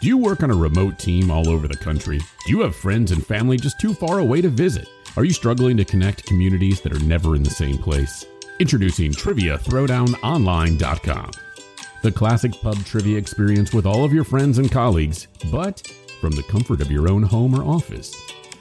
Do you work on a remote team all over the country? Do you have friends and family just too far away to visit? Are you struggling to connect communities that are never in the same place? Introducing Trivia Throwdown TriviaThrowdownOnline.com, the classic pub trivia experience with all of your friends and colleagues, but from the comfort of your own home or office.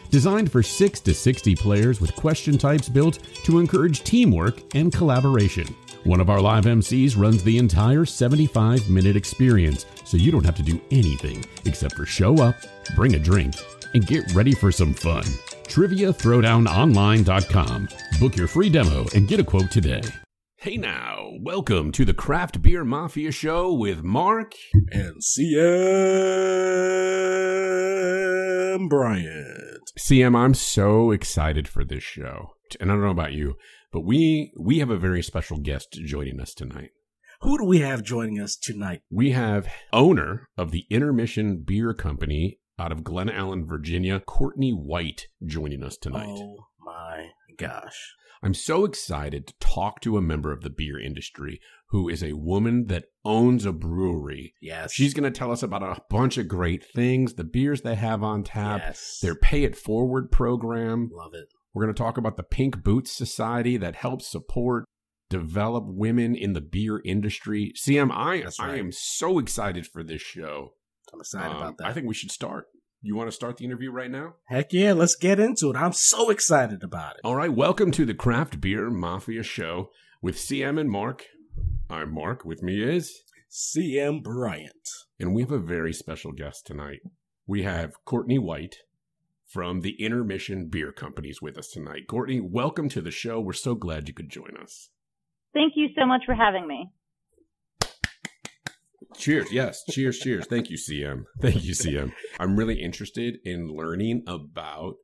Designed for 6 to 60 players with question types built to encourage teamwork and collaboration. One of our live MCs runs the entire 75 minute experience, so you don't have to do anything except for show up, bring a drink, and get ready for some fun. TriviaThrowdownOnline.com. Book your free demo and get a quote today. Hey now, welcome to the Craft Beer Mafia Show with Mark and CM Bryant. CM, I'm so excited for this show. And I don't know about you, but we we have a very special guest joining us tonight. Who do we have joining us tonight? We have owner of the Intermission Beer Company out of Glen Allen, Virginia, Courtney White, joining us tonight. Oh my gosh. I'm so excited to talk to a member of the beer industry who is a woman that owns a brewery. Yes. She's going to tell us about a bunch of great things, the beers they have on tap, Yes. their pay it forward program. Love it. We're going to talk about the Pink Boots Society that helps support, develop women in the beer industry. CM, I, That's I am so excited for this show. I'm excited Um, about that. I think we should start. You want to start the interview right now? Heck yeah, let's get into it. I'm so excited about it. All right, welcome to the Craft Beer Mafia Show with CM and Mark. I'm Mark. With me is, CM Bryant. and we have a very special guest tonight. We have Courtney White from the Intermission Beer Companies with us tonight. Courtney, welcome to the show. We're so glad you could join us. Thank you so much for having me. Cheers. Yes. Cheers. Cheers. Thank you, CM. Thank you, CM. I'm really interested in learning about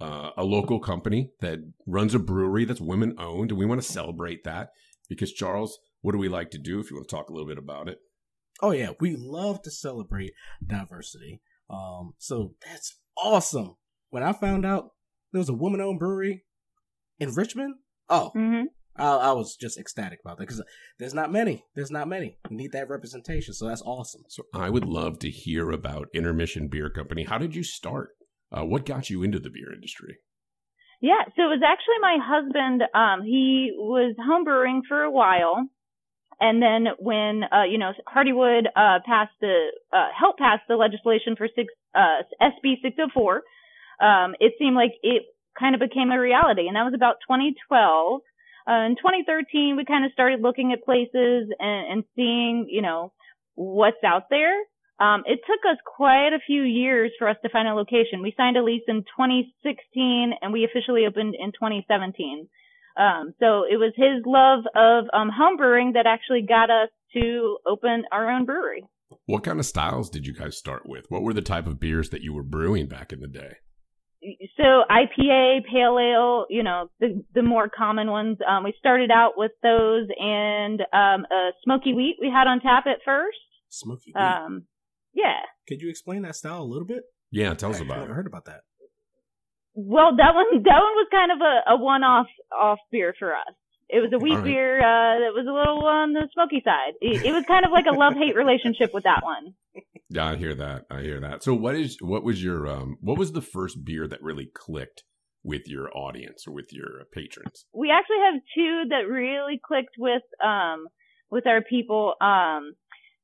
uh, a local company that runs a brewery that's women owned, and we want to celebrate that because, Charles, what do we like to do if you want to talk a little bit about it? Oh yeah, we love to celebrate diversity. Um, so that's awesome. When I found out there was a woman-owned brewery in Richmond, oh, hmm I, I was just ecstatic about that because there's not many. There's not many. We need that representation, so that's awesome. So, I would love to hear about Intermission Beer Company. How did you start? Uh, what got you into the beer industry? Yeah, so it was actually my husband. Um, he was home brewing for a while, and then when uh, you know Hardywood uh, passed the uh, helped pass the legislation for six uh, SB 604, um, it seemed like it kind of became a reality, and that was about 2012. Uh, in 2013, we kind of started looking at places and, and seeing, you know, what's out there. Um, it took us quite a few years for us to find a location. We signed a lease in 2016 and we officially opened in 2017. Um, so it was his love of um, home brewing that actually got us to open our own brewery. What kind of styles did you guys start with? What were the type of beers that you were brewing back in the day? So IPA, pale ale, you know, the the more common ones. Um, we started out with those and um, a smoky wheat we had on tap at first. Smoky. Wheat. Um, yeah. Could you explain that style a little bit? Yeah, tell us I about never it. heard about that. Well, that one that one was kind of a, a one off off beer for us. It was a wheat All right. beer uh, that was a little on the smoky side. It, it was kind of like a love hate relationship with that one. Yeah, I hear that. I hear that. So what is what was your um what was the first beer that really clicked with your audience or with your patrons? we actually have two that really clicked with um with our people. Um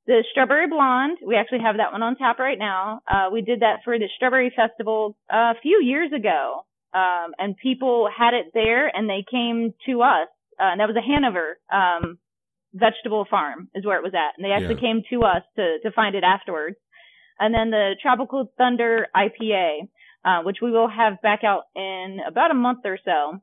the strawberry blonde, we actually have that one on tap right now. Uh we did that for the strawberry festival uh, a few years ago. Um and people had it there and they came to us. Uh and that was a Hanover um vegetable farm is where it was at. And they actually Yeah. came to us to to find it afterwards. And then the tropical thunder IPA uh, which we will have back out in about a month or so.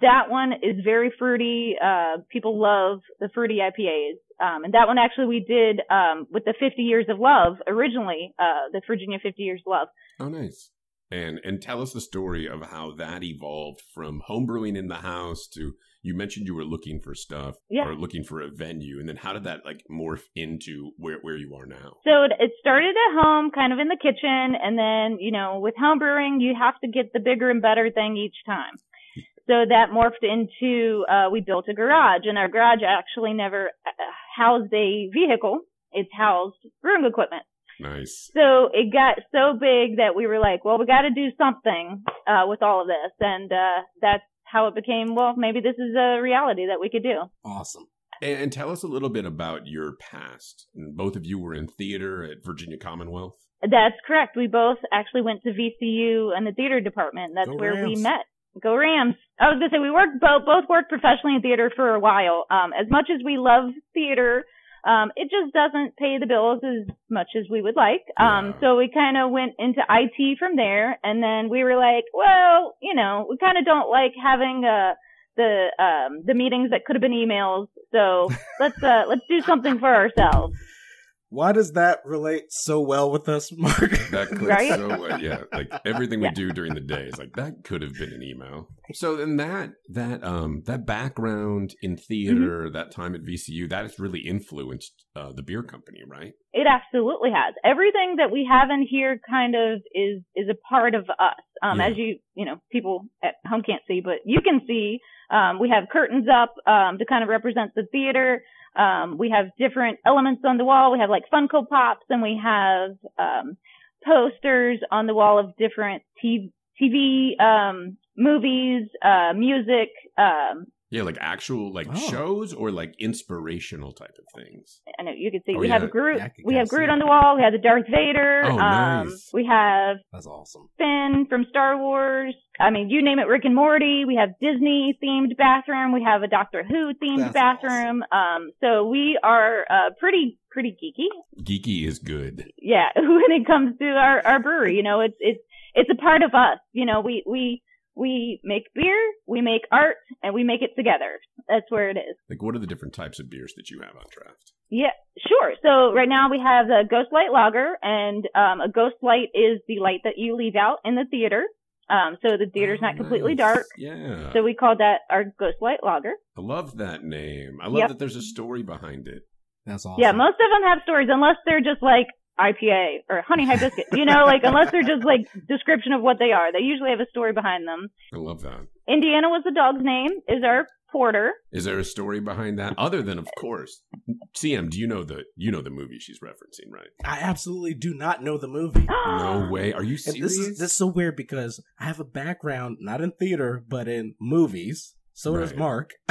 That one is very fruity. Uh, people love the fruity IPAs. Um, and that one actually we did, um, with the 50 years of love originally, uh, the Virginia 50 years of love. Oh, nice. And and tell us the story of how that evolved from homebrewing in the house to you mentioned you were looking for stuff Yeah. or looking for a venue, and then how did that like morph into where where you are now? So it, started at home, kind of in the kitchen, and then, you know, with home brewing, you have to get the bigger and better thing each time. So that morphed into, uh, we built a garage, and our garage actually never uh, housed a vehicle. It's housed brewing equipment. Nice. So it got so big that we were like, well, we got to do something uh, with all of this, and uh, that's how it became. Well, maybe this is a reality that we could do. Awesome. And, and tell us a little bit about your past. And both of you were in theater at Virginia Commonwealth. That's correct. We both actually went to VCU and the theater department. That's Go where we met. Go Rams! I was gonna say we worked both both worked professionally in theater for a while. Um, as much as we love theater, um, it just doesn't pay the bills as much as we would like. Um, Yeah. so we kind of went into IT from there, and then we were like, well, you know, we kind of don't like having uh the um the meetings that could have been emails. So let's uh let's do something for ourselves. Why does that relate so well with us, Mark? That clicks Right? so well. Yeah, like everything we Yeah. do during the day is like that could have been an email. So then that that um that background in theater, that time at VCU, that has really influenced uh, the beer company, right? It absolutely has. Everything that we have in here kind of is is a part of us. Um, Yeah. as you you know, people at home can't see, but you can see. Um, we have curtains up um, to kind of represent the theater. Um, we have different elements on the wall. We have like Funko Pops, and we have um, posters on the wall of different TV, TV um, movies, uh, music. Um, Yeah, like actual like Oh. shows or like inspirational type of things. I know you can see Oh, we yeah. have Groot. Yeah, I can we have Groot on the wall. We have the Darth Vader. Oh, um, nice. We have That's awesome. Finn from Star Wars. I mean, you name it, Rick and Morty. We have Disney themed bathroom. We have a Doctor Who themed That's bathroom. Um, so we are uh, pretty pretty geeky. Geeky is good. Yeah, when it comes to our our brewery, you know, it's it's it's a part of us. You know, we we we make beer, we make art, and we make it together. That's where it is. Like, what are the different types of beers that you have on draft? Yeah, sure. So right now we have the Ghost Light Lager, and um, a Ghost Light is the light that you leave out in the theater. Um, so the theater's Oh, not completely nice. dark. Yeah, So we call that our Ghost Light Lager. I love that name. I love Yep. that there's a story behind it. That's awesome. Yeah, most of them have stories, unless they're just like IPA or honey hibiscus. you know, like unless they're just like description of what they are. They usually have a story behind them. I love that. Indiana was the dog's name. Is our porter. Is there a story behind that other than, of course, CM? Do you know the you know the movie she's referencing, right? I absolutely do not know the movie. No way. Are you And serious? this is this is so weird because I have a background not in theater but in movies. So does Mark.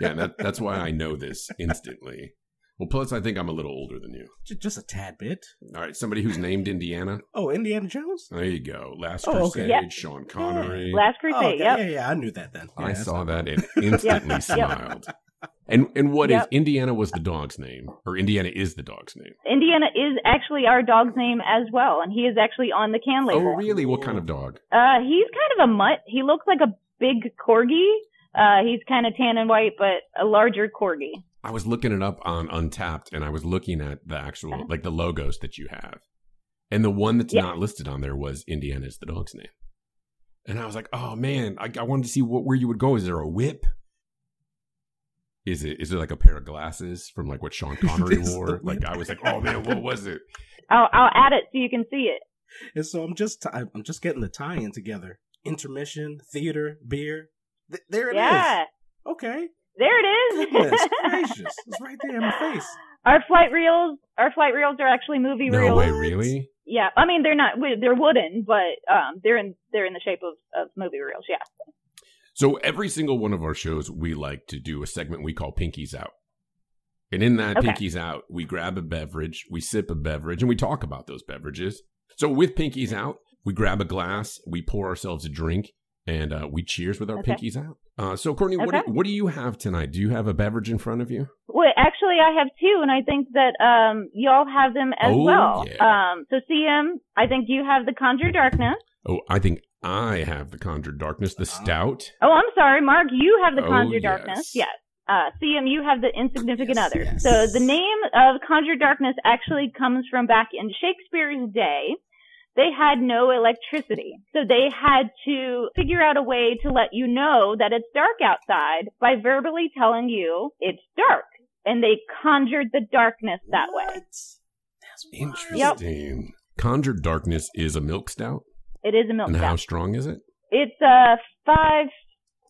yeah, that, that's why I know this instantly. Well, plus I think I'm a little older than you. Ju- Just a tad bit. All right, somebody who's named Indiana. Oh, Indiana Jones. There you go. Last Oh, okay. Crusade, Yep. Sean Connery. Last Oh, Crusade. okay. Yep. yeah, yeah, I knew that then. Yeah, I saw that and instantly smiled. And and what is Yep. Indiana was the dog's name, or Indiana is the dog's name? Indiana is actually our dog's name as well, and he is actually on the can label. Oh, really? What kind of dog? Uh, he's kind of a mutt. He looks like a big corgi. Uh, he's kind of tan and white, but a larger corgi. I was looking it up on Untappd, and I was looking at the actual Uh-huh. like the logos that you have, and the one that's Yeah. not listed on there was Indiana's the dog's name. And I was like, oh man, I, I wanted to see what, where you would go. Is there a whip? Is it is it like a pair of glasses from like what Sean Connery wore? Like. I was like, oh man, what was it? I'll I'll add it so you can see it. And so I'm just I'm just getting the tie-in together. Intermission, theater, beer. Th- there it is. yeah, Okay. There it is. Goodness gracious. It's right there in my face. our flight reels, our flight reels are actually movie No reels. No way, really? Yeah, I mean they're not they're wooden, but um they're in they're in the shape of, of movie reels. Yeah. So every single one of our shows, we like to do a segment we call Pinkies Out. And in that Okay. Pinkies Out, we grab a beverage, we sip a beverage, and we talk about those beverages. So with Pinkies Out, we grab a glass, we pour ourselves a drink, and uh, we cheers with our Okay. Pinkies Out. Uh, so Courtney, what, do, what do you have tonight? Do you have a beverage in front of you? Well, actually, I have two, and I think that um y'all have them as Oh, well. yeah. Um, so CM, I think you have the Conjure Darkness. Oh, I think I have the Conjured Darkness, the Uh-huh. stout. Oh, I'm sorry, Mark. You have the Oh, Conjure yes. Darkness. Yes. Uh, CM, you have the Insignificant Yes, Other. yes. So the name of Conjure Darkness actually comes from back in Shakespeare's day. They had no electricity. So they had to figure out a way to let you know that it's dark outside by verbally telling you it's dark. And they conjured the darkness that way. That's wild. Interesting. Conjured Darkness is a milk stout. It is a milk stout. and how strong is it? It's a five,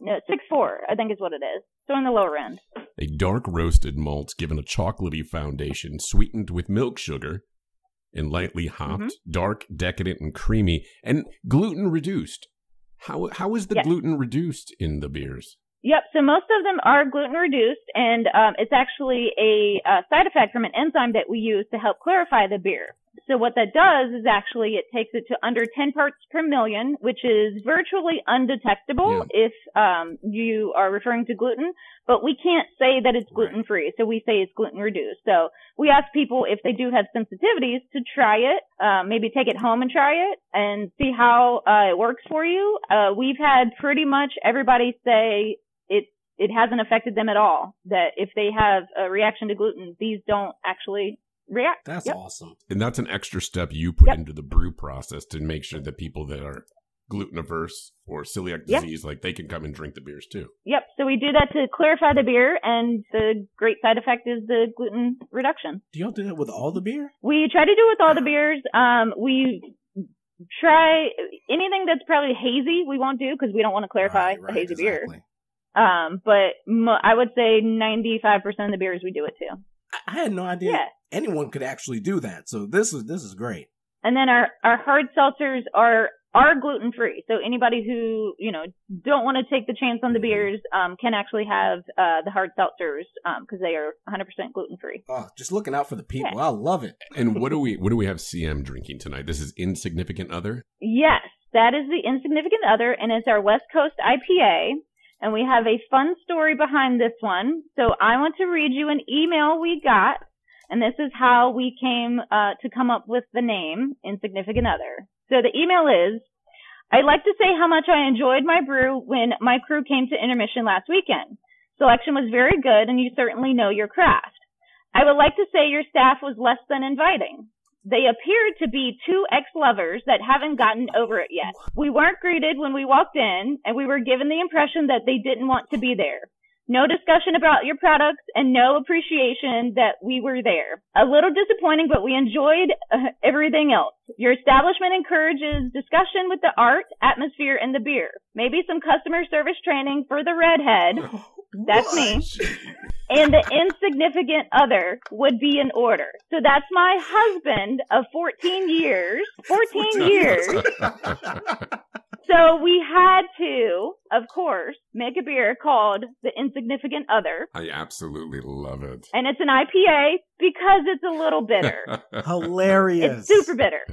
no, six four, I think is what it is. So in the lower end. A dark roasted malt given a chocolatey foundation, sweetened with milk sugar, and lightly hopped, Mm-hmm. dark, decadent, and creamy, and gluten reduced. How how is the Yes. gluten reduced in the beers? Yep. So most of them are gluten reduced, and um, it's actually a, uh side effect from an enzyme that we use to help clarify the beer. So what that does is actually it takes it to under 10 parts per million, which is virtually undetectable if um, you are referring to gluten. But we can't say that it's gluten free, so we say it's gluten reduced. So we ask people if they do have sensitivities to try it, uh, maybe take it home and try it and see how uh, it works for you. Uh, we've had pretty much everybody say it it hasn't affected them at all. That if they have a reaction to gluten, these don't actually react. That's Yep. awesome. And that's an extra step you put Yep. into the brew process to make sure that people that are gluten averse or celiac Yeah. disease, like they can come and drink the beers too. Yep. So we do that to clarify the beer, and the great side effect is the gluten reduction. Do y'all do that with all the beer? We try to do it with all the beers. Um, we try anything that's probably hazy. We won't do because we don't want to clarify Right, right, a hazy beer. Um, but mo- I would say 95% of the beers we do it too. I- I had no idea Yeah. Anyone could actually do that. So this is this is great. And then our, our hard seltzers are, are gluten free. So anybody who, you know, don't want to take the chance on the beers, um, can actually have, uh, the hard seltzers, um, cause they are 100% gluten free. Oh, just looking out for the people. I love it. And what do we what do we have CM drinking tonight? This is insignificant other. Yes, that is the insignificant other and it's our West Coast IPA. And we have a fun story behind this one. So I want to read you an email we got. And this is how we came uh, to come up with the name Insignificant Other. So the email is, I'd like to say how much I enjoyed my brew when my crew came to intermission last weekend. Selection was very good and you certainly know your craft. I would like to say your staff was less than inviting. They appeared to be two ex-lovers that haven't gotten over it yet. We weren't greeted when we walked in and we were given the impression that they didn't want to be there. No discussion about your products and no appreciation that we were there. A little disappointing, but we enjoyed uh, everything else. Your establishment encourages discussion with the art, atmosphere, and the beer. Maybe some customer service training for the redhead. That's me. And the insignificant other would be in order. So that's my husband of 14 years. 14 years. So we had to, of course, make a beer called the Insignificant Other. I absolutely love it. And it's an IPA because it's a little bitter. Hilarious. It's super bitter.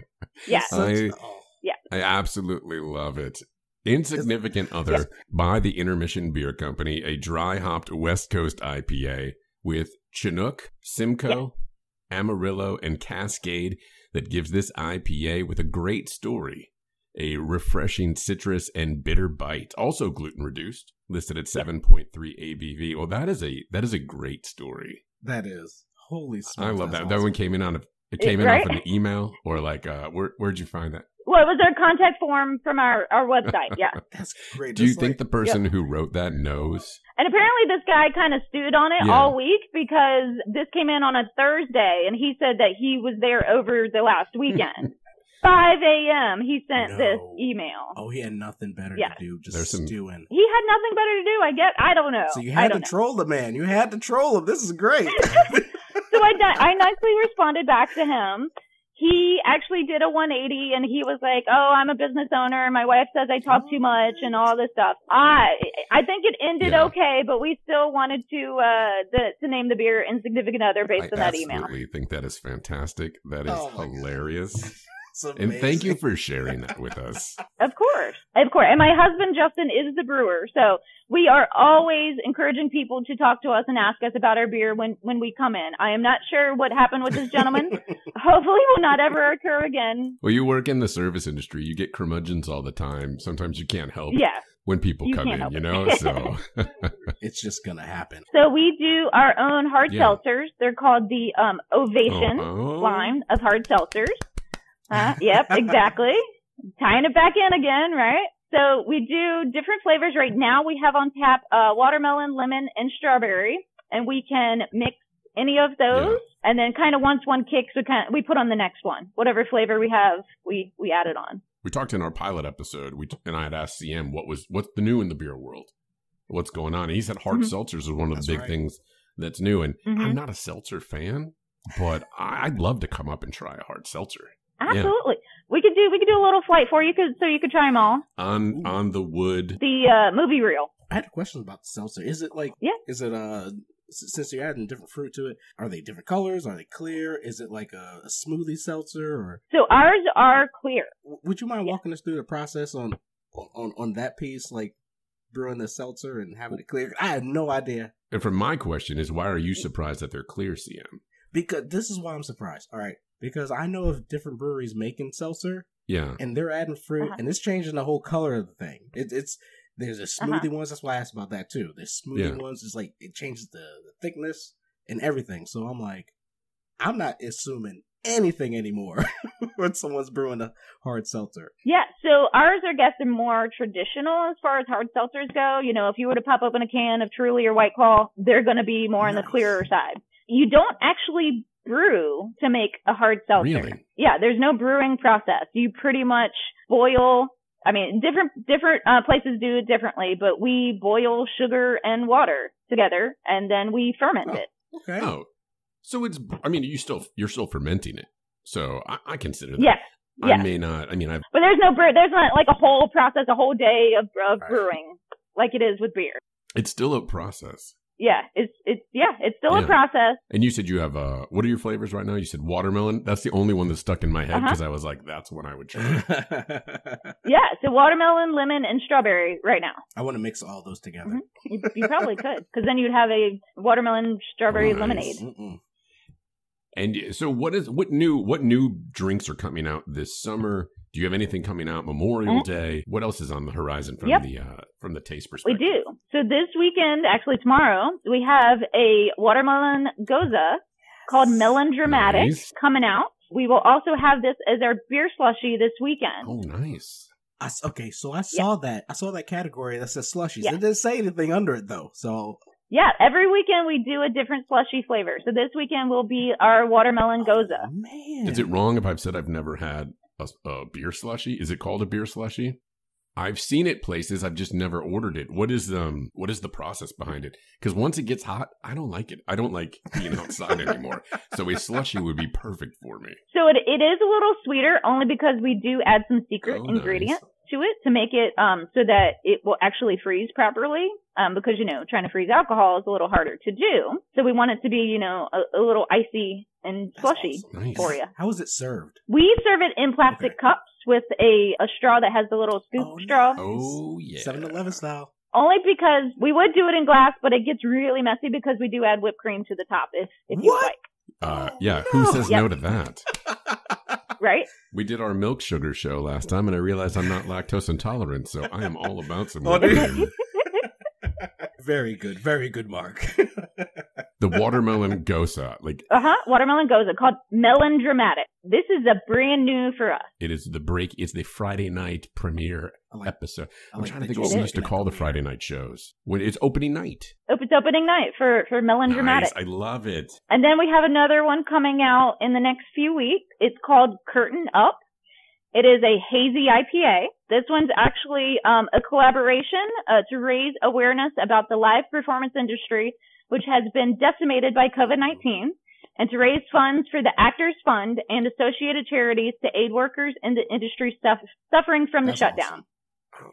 Yeah. I- oh, I absolutely love it. Insignificant Other by the Intermission Beer Company, a dry hopped West Coast IPA with Chinook, Simcoe, Amarillo, and Cascade that gives this IPA with a great story. A refreshing citrus and bitter bite, also gluten reduced, listed at 7.3 ABV. Well, that is a that is a great story. that is. Holy smokes. I love that's that. That one came in on a it came in Right? off an email or like uh where where'd you find that? Well, it was our contact form from our, our website. Yeah. That's great. Do you That's think like- the person who wrote that knows? And apparently this guy kind of stewed on it Yeah. all week because this came in on a Thursday and he said that he was there over the last weekend. 5 a.m. he sent this email. Oh, he had nothing better Yeah. to do, just There's some- stewing. He had nothing better to do, I guess. I don't know. So you had to know. troll the man. You had to troll him. This is great. so I, I nicely responded back to him. He actually did a 180 and he was like, "Oh, I'm a business owner. My wife says I talk too much and all this stuff." I I think it ended Yeah. okay, but we still wanted to uh the, to name the beer "Insignificant Other" based I on that email. absolutely think that is fantastic. That is Oh my God. hilarious. It's And thank you for sharing that with us. Of course, of course. And my husband Justin is the brewer, so we are always encouraging people to talk to us and ask us about our beer when when we come in. I am not sure what happened with this gentleman. Hopefully, will not ever occur again. Well, you work in the service industry. You get curmudgeons all the time. Sometimes you can't help Yeah. when people You come in, help you it. know? So It's just gonna happen. So we do our own hard Yeah. seltzers. They're called the um, Ovation oh. line of hard seltzers. Uh, yep, exactly. Tying it back in again, right? So we do different flavors right now. We have on tap uh, watermelon, lemon, and strawberry, and we can mix any of those. And then kind of once one kicks, we kind of, we put on the next one. Whatever flavor we have, we we add it on. we talked in our pilot episode, we and I had asked CM what was what's the new in the beer world, what's going on. And he said hard Mhm. seltzers are one of the big right. things that's new. And Mhm. I'm not a seltzer fan, but I'd love to come up and try a hard seltzer Absolutely. We could do we could do a little flight for you, could so you could try them all. on on the wood. The uh, movie reel. I had a question about the seltzer. Is it like? Yeah. Is it uh? Since you're adding different fruit to it, are they different colors? Are they clear? Is it like a, a smoothie seltzer? Or So ours are clear. would you mind walking us through the process on on on that piece, like brewing the seltzer and having it clear? I had no idea And for my question is, why are you surprised that they're clear, CM? because this is why I'm surprised. All right, because I know of different breweries making seltzer, Yeah. and they're adding fruit, Uh-huh. and it's changing the whole color of the thing. It, it's there's a smoothie Uh-huh. ones. That's why I asked about that too. There's smoothie Yeah. ones. It's like it changes the, the thickness and everything. So I'm like, I'm not assuming anything anymore when someone's brewing a hard seltzer. Yeah, so ours are guessing more traditional as far as hard seltzers go. You know, if you were to pop open a can of Truly or White Claw, they're going to be more on the clearer side. You don't actually brew to make a hard seltzer. Really? Yeah, there's no brewing process. You pretty much boil. I mean, different different uh, places do it differently, but we boil sugar and water together, and then we ferment Oh. it. Okay. Oh, so it's. I mean, you still you're still fermenting it. So I, I consider that. Yes, yes. I may not. I mean, I've But there's no brew. There's not like a whole process, a whole day of, of Right. brewing like it is with beer. it's still a process. Yeah, it's it's yeah, it's still Yeah. a process. And you said you have uh what are your flavors right now? You said watermelon. That's the only one that stuck in my head Uh-huh. because I was like, that's one I would try. Yeah, so watermelon, lemon, and strawberry right now. I want to mix all those together. Mhm. You, you probably could, because then you'd have a watermelon strawberry Oh, nice. lemonade. Mm-mm. and so what is what new what new drinks are coming out this summer? Do you have anything coming out Memorial Mhm. Day? What else is on the horizon from Yep. the uh from the taste perspective? We do. So this weekend, actually tomorrow, we have a watermelon gose called Melon Dramatic Nice. coming out. We will also have this as our beer slushy this weekend. Oh, nice. I s okay, so I saw that. I saw that category that says slushies. Yeah. It didn't say anything under it though. So Yeah, every weekend we do a different slushy flavor. So this weekend will be our watermelon gose. Oh, man, Is it wrong if I've said I've never had a, a beer slushy? Is it called a beer slushy? I've seen it places. I've just never ordered it. What is um what is the process behind it? Because once it gets hot, I don't like it. I don't like being outside anymore. So a slushy would be perfect for me. So it, it is a little sweeter only because we do add some secret Oh, nice. ingredients to it to make it um so that it will actually freeze properly. Um, because you know, trying to freeze alcohol is a little harder to do. So we want it to be, you know, a, a little icy and That's slushy awesome. Nice. for you. How is it served? We serve it in plastic Okay. cups with a, a straw that has the little scoop Oh, straw. Oh yeah. 7-Eleven style. Only because we would do it in glass, but it gets really messy because we do add whipped cream to the top if if you like. Uh, yeah. Who says Yep. no to that? Right? We did our milk sugar show last time, and I realized I'm not lactose intolerant, so I am all about some. Oh, whipped dude. cream. very good, very good, Mark. the watermelon gose, like Uh huh. Watermelon gose called Melon Dramatic. This is a brand new for us. it is the break. It's the Friday night premiere I like- episode. I I'm like trying to that think you what we used to call the. Friday night shows when it's opening night. Op- It's opening night for for Melon Dramatic. Nice. I love it. And then we have another one coming out in the next few weeks. It's called Curtain Up. It is a hazy IPA. This one's actually um, a collaboration uh, to raise awareness about the live performance industry, which has been decimated by COVID-19, and to raise funds for the Actors Fund and associated charities to aid workers in the industry suff- suffering from the That's shutdown. awesome.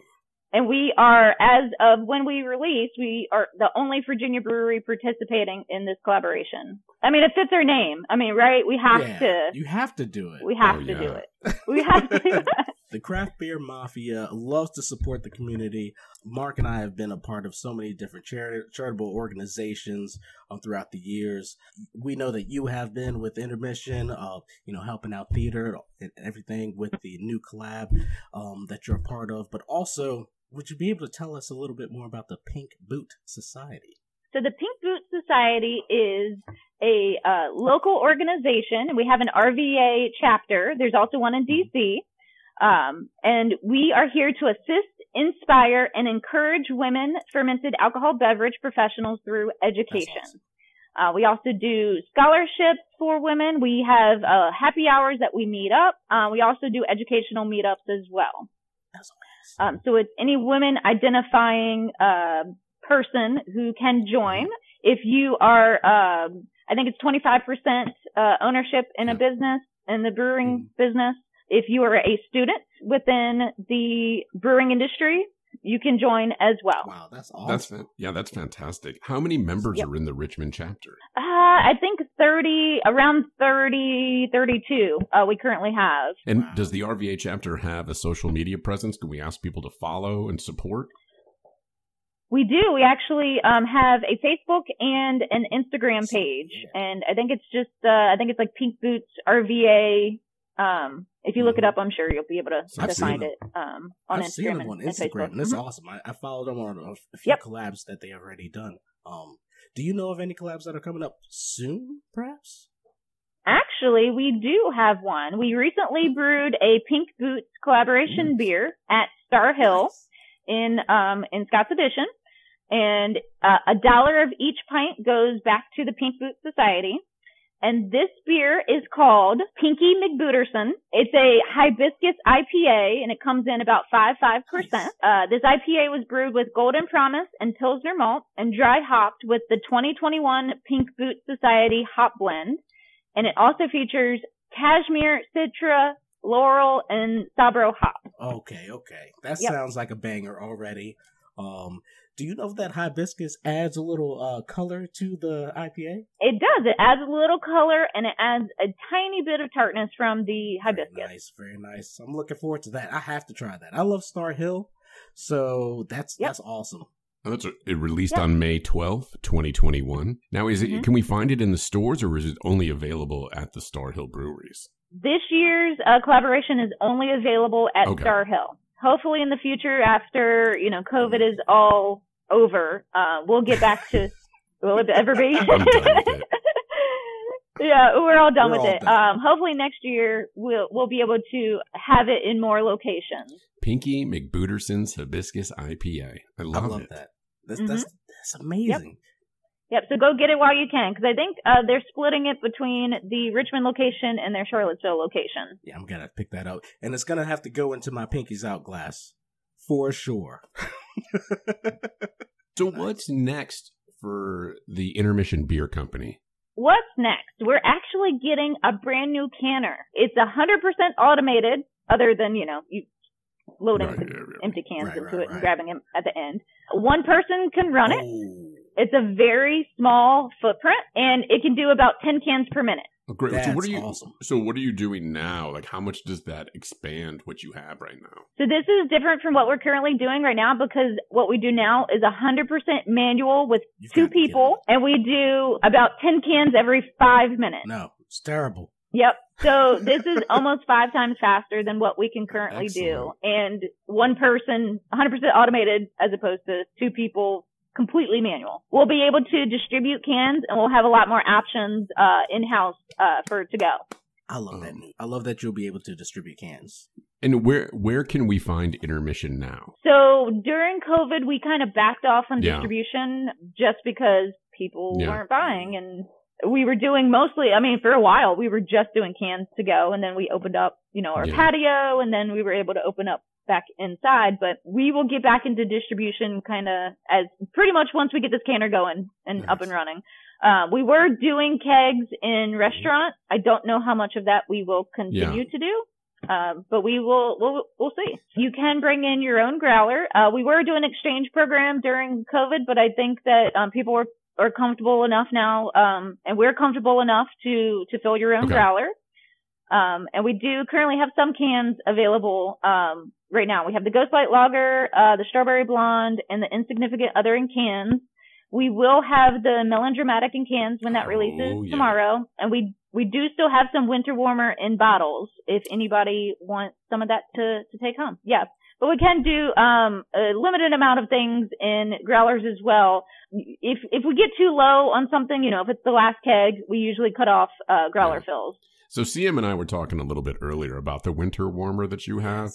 And we are, as of when we release, we are the only Virginia brewery participating in this collaboration. I mean, it fits our name. I mean, right? We have Yeah, to. You have to do it. We have Oh, to do it. We have to. The craft beer mafia loves to support the community. Mark and I have been a part of so many different chari- charitable organizations um, throughout the years. We know that you have been with Intermission, uh, you know, helping out theater and everything with the new collab um, that you're a part of. But also, would you be able to tell us a little bit more about the Pink Boot Society? So the Pink Boot Society is a uh, local organization. We have an RVA chapter. There's also one in DC. Um, and we are here to assist, inspire, and encourage women fermented alcohol beverage professionals through education. awesome. Uh, we also do scholarships for women. We have uh, happy hours that we meet up. Uh, we also do educational meetups as well. Awesome. Um, so it's any women identifying uh, person who can join. If you are um, I think it's 25% uh, ownership in a business, in the brewing mm. business. If you are a student within the brewing industry, you can join as well. Wow, that's awesome. That's yeah, that's fantastic. How many members yep. are in the Richmond chapter? Uh, I think 30, around 30, 32 uh, we currently have. And wow. does the RVA chapter have a social media presence? Can we ask people to follow and support? We do. We actually um, have a Facebook and an Instagram page, and I think it's just uh, I think it's like Pink Boots RVA. Um, if you look it mm-hmm. up, I'm sure you'll be able to, to find it um, on I've Instagram. Seen them on and, Instagram, and, and it's mm-hmm. awesome. I, I followed them on a few yep. collabs that they have already done. Um, do you know of any collabs that are coming up soon, perhaps? Actually, we do have one. We recently brewed a Pink Boots collaboration beer at Star Hill nice. In um, in Scott's Addition, and uh, a dollar of each pint goes back to the Pink Boot Society. And this beer is called Pinky McBooterson. It's a hibiscus IPA and it comes in about 5 5%. Uh, this IPA was brewed with Golden Promise and Pilsner malt and dry hopped with the 2021 Pink Boot Society hop blend. And it also features cashmere, citra, Loral, and sabro hop. Okay, okay. That yep. sounds like a banger already. Um, do you know that hibiscus adds a little uh, color to the IPA? It does. It adds a little color and it adds a tiny bit of tartness from the hibiscus. Very nice, very nice. I'm looking forward to that. I have to try that. I love Star Hill, so that's yep. that's awesome. Oh, that's a, it released yep. on May 12th, 2021. Now is it mm-hmm. can we find it in the stores or is it only available at the Star Hill breweries? This year's uh, collaboration is only available at okay. Star Hill. Hopefully in the future after, you know, COVID is all over. Uh, we'll get back to will it ever be? yeah, we're all done we're with all it. Done. Um, hopefully next year we'll we'll be able to have it in more locations. Pinky McBooterson's Hibiscus IPA. I love, I love it. that. That's, mm-hmm. that's, that's amazing. Yep. Yep. So go get it while you can, because I think uh, they're splitting it between the Richmond location and their Charlottesville location. Yeah, I'm gonna pick that up, and it's gonna have to go into my Pinkies Out glass for sure. so, what's next for the Intermission Beer Company? What's next? We're actually getting a brand new canner. It's 100% automated, other than, you know, you loading right, empty cans right, into right, it and grabbing them at the end. One person can run it. Oh. It's a very small footprint and it can do about 10 cans per minute. Oh, great. That's so what are you awesome. So what are you doing now? Like how much does that expand what you have right now? So this is different from what we're currently doing right now because what we do now is 100% manual with You've two people and we do about 10 cans every 5 minutes. No, it's terrible. Yep. So this is almost five times faster than what we can currently Excellent. do. And one person, 100% automated as opposed to two people completely manual. We'll be able to distribute cans and we'll have a lot more options uh, in house uh, for to go. I love that. I love that you'll be able to distribute cans. And where where can we find intermission now? So during COVID, we kind of backed off on yeah. distribution just because people yeah. weren't buying, and we were doing mostly. I mean, for a while, we were just doing cans to go, and then we opened up, you know, our yeah. patio, and then we were able to open up back inside, but we will get back into distribution kind of as pretty much once we get this canner going and nice. up and running. Uh, we were doing kegs in restaurants. I don't know how much of that we will continue yeah. to do. Uh, but we will, we'll, we'll see. You can bring in your own growler. Uh, we were doing exchange program during COVID, but I think that, um, people were, are comfortable enough now, um, and we're comfortable enough to, to fill your own okay. growler. Um, and we do currently have some cans available, um, right now. We have the Ghostlight Lager, uh, the Strawberry Blonde, and the Insignificant Other in cans. We will have the Melon Dramatic in cans when that oh, releases yeah. tomorrow. And we, we do still have some Winter Warmer in bottles if anybody wants some of that to, to take home. Yeah. But we can do, um, a limited amount of things in growlers as well. If, if we get too low on something, you know, if it's the last keg, we usually cut off, uh, growler yeah. fills. So CM and I were talking a little bit earlier about the winter warmer that you have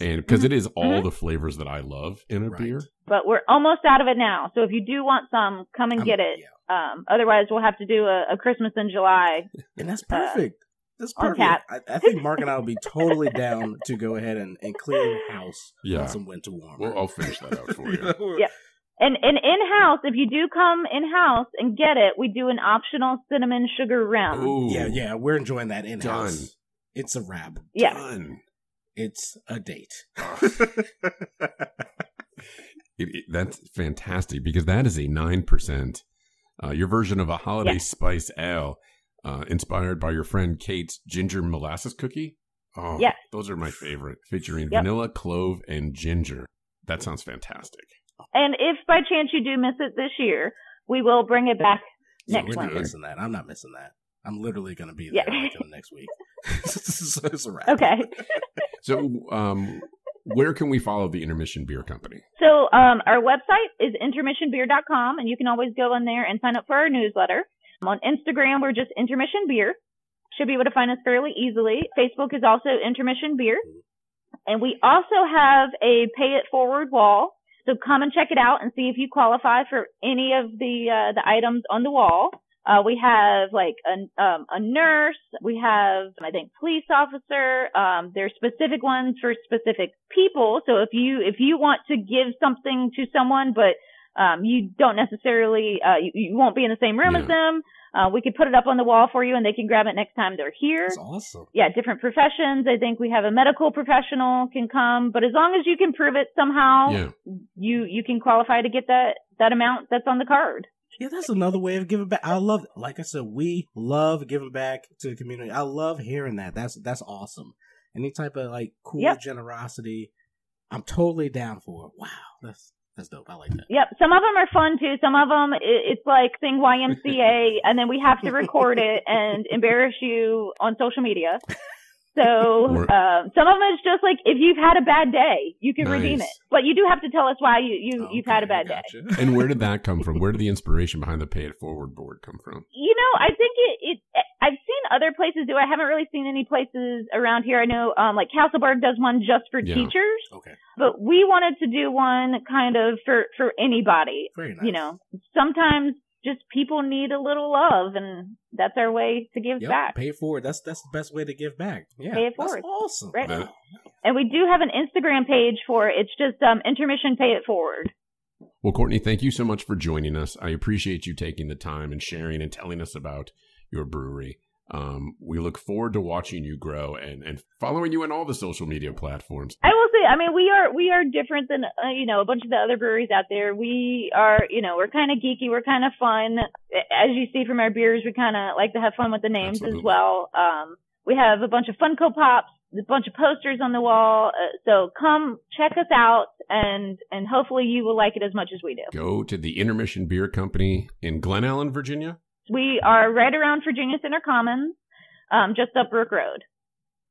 and because mm-hmm. all mm-hmm. the flavors that I love in a right. beer. But we're almost out of it now. So if you do want some, come and get it. Yeah. Um, otherwise, we'll have to do a, a, Christmas in July. And that's uh, perfect. Uh, that's perfect. I, I, think Mark and I will be totally down to go ahead and, and clean house yeah. on some winter warm. Well, I'll finish that out for you. yeah. And and in house, if you do come in house and get it, we do an optional cinnamon sugar rim. Ooh, Yeah, yeah, we're enjoying that in house. It's a wrap. Yeah. Done. It's a date. It- it- that's fantastic because that is a 9%. Uh, your version of a holiday Yeah. spice ale uh, inspired by your friend Kate's ginger molasses cookie. Oh, yeah. those are my favorite, featuring Yep. vanilla, clove, and ginger. That sounds fantastic. And if by chance you do miss it this year, we will bring it back Yeah, next we're not missing that. I'm not missing that. I'm literally going to be there in the next week. so it's a wrap. Okay. So, um, where can we follow the Intermission Beer Company? So um, our website is intermissionbeer.com, and you can always go in there and sign up for our newsletter. On Instagram, we're just Intermission Beer. Should be able to find us fairly easily. Facebook is also Intermission Beer. And we also have a pay it forward wall. So come and check it out and see if you qualify for any of the uh, the items on the wall. Uh, we have like a, um, a nurse. We have, I think, police officer. Um, there's specific ones for specific people. So if you if you want to give something to someone, but um, you don't necessarily, uh, you, you won't be in the same room Yeah. as them, uh, we could put it up on the wall for you, and they can grab it next time they're here That's awesome. yeah, different professions. I think we have a medical professional can come, but as long as you can prove it somehow, Yeah. you you can qualify to get that that amount that's on the card. Yeah, that's another way of giving back. I love, like I said, we love giving back to the community. I love hearing that. That's that's awesome. Any type of like cool Yep. generosity, I'm totally down for. it. Wow, that's that's dope. I like that. Yep, some of them are fun too. Some of them it's like sing YMCA, and then we have to record it and embarrass you on social media. So Or- uh, some of them is just like if you've had a bad day, you can redeem it, but you do have to tell us why you you you've had a Okay, I bad day. And where did that come from? Where did the inspiration behind the Pay It Forward board come from? You know, I think it, it. Other places do. I haven't really seen any places around here. I know, um, like Castleburg does one just for Yeah. teachers, Okay, but we wanted to do one kind of for for anybody. very nice. You know, sometimes just people need a little love, and that's our way to give Yep, back. pay it forward. That's that's the best way to give back. Yeah, Pay it that's forward. awesome. Right. And we do have an Instagram page for it. It's just um, intermission pay it forward. Well, Courtney, thank you so much for joining us. I appreciate you taking the time and sharing and telling us about your brewery. Um, we look forward to watching you grow and, and following you on all the social media platforms. I will say, I mean, we are we are different than uh, you know a bunch of the other breweries out there. We are, you know, we're kind of geeky, we're kind of fun. As you see from our beers, we kind of like to have fun with the names Absolutely. as well. Um, we have a bunch of Funko Pops, a bunch of posters on the wall. Uh, so come check us out, and and hopefully you will like it as much as we do. Go to the Intermission Beer Company in Glen Allen, Virginia. We are right around Virginia Center Commons, um, just up Brook Road.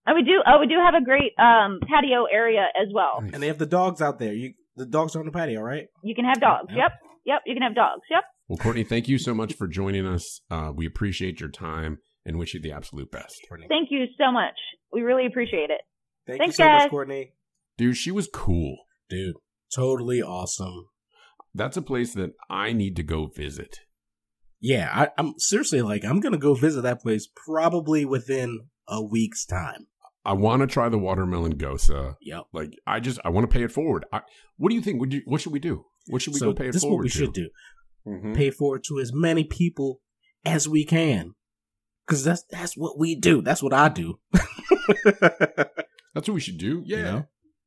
And we do, oh, we do have a great um, patio area as well. And they have the dogs out there. You the dogs are on the patio, right? You can have dogs. Yep. Yep. Yep. You can have dogs. Yep. Well, Courtney, thank you so much for joining us. Uh, we appreciate your time and wish you the absolute best. Courtney. Thank you so much. We really appreciate it. Thank Thanks, you so guys. much, Courtney. Dude, she was cool. Dude, totally awesome. That's a place that I need to go visit. Yeah, I, I'm seriously like I'm gonna go visit that place probably within a week's time. I want to try the watermelon gose. Yep. Like, I just, I want to pay it forward. I, what do you think? Would you, what should we do? What should we so go pay it this is forward what we to? should do: Mhm. pay forward to as many people as we can, because that's that's what we do. That's what I do. That's what we should do. Yeah. You know?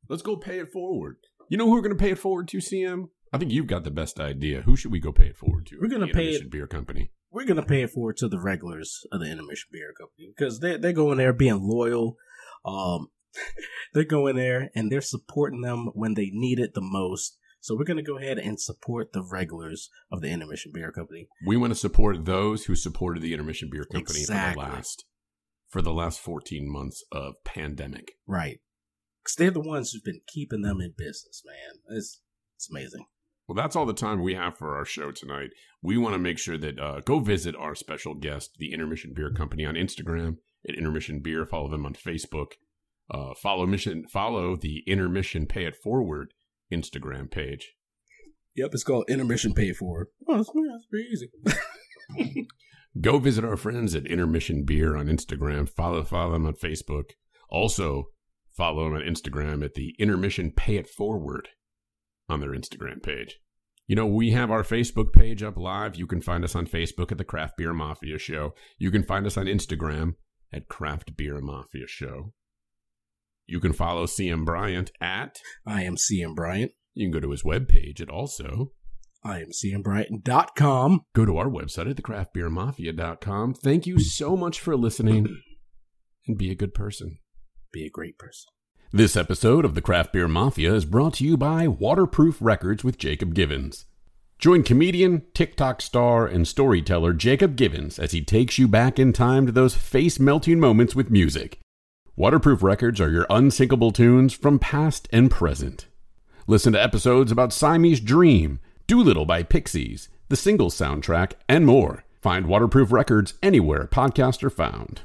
Let's go pay it forward. You know who we're going to pay it forward to, CM? I think you've got the best idea. Who should we go pay it forward to? We're gonna The pay it- Beer Company. We're gonna pay it forward to the regulars of the Intermission Beer Company because they they're going there being loyal. Um, they're going there and they're supporting them when they need it the most. So we're gonna go ahead and support the regulars of the Intermission Beer Company. We want to support those who supported the Intermission Beer Company Exactly. for the last for the last 14 months of pandemic. Right. Because they're the ones who've been keeping them in business, man. It's, it's amazing. Well, that's all the time we have for our show tonight. We want to make sure that uh, go visit our special guest, the Intermission Beer Company, on Instagram at Intermission Beer. Follow them on Facebook. Uh, follow mission. Follow the Intermission Pay It Forward Instagram page. Yep, it's called Intermission Pay For. Oh, that's, that's pretty easy. Go visit our friends at Intermission Beer on Instagram. Follow follow them on Facebook. Also, follow them on Instagram at the Intermission Pay It Forward on their Instagram page. You know, we have our Facebook page up live. You can find us on Facebook at the Craft Beer Mafia Show. You can find us on Instagram at Craft Beer Mafia Show. You can follow CM Bryant at I am CM Bryant. You can go to his webpage at also I am CMBryant.com. Go to our website at thecraftbeermafia.com. Thank you so much for listening and be a good person. Be a great person. This episode of the Craft Beer Mafia is brought to you by Waterproof Records with Jacob Givens. Join comedian, TikTok star, and storyteller Jacob Givens as he takes you back in time to those face melting moments with music. Waterproof Records are your unsinkable tunes from past and present. Listen to episodes about Siamese Dream, Doolittle by Pixies, the single soundtrack, and more. Find Waterproof Records anywhere podcasts are found.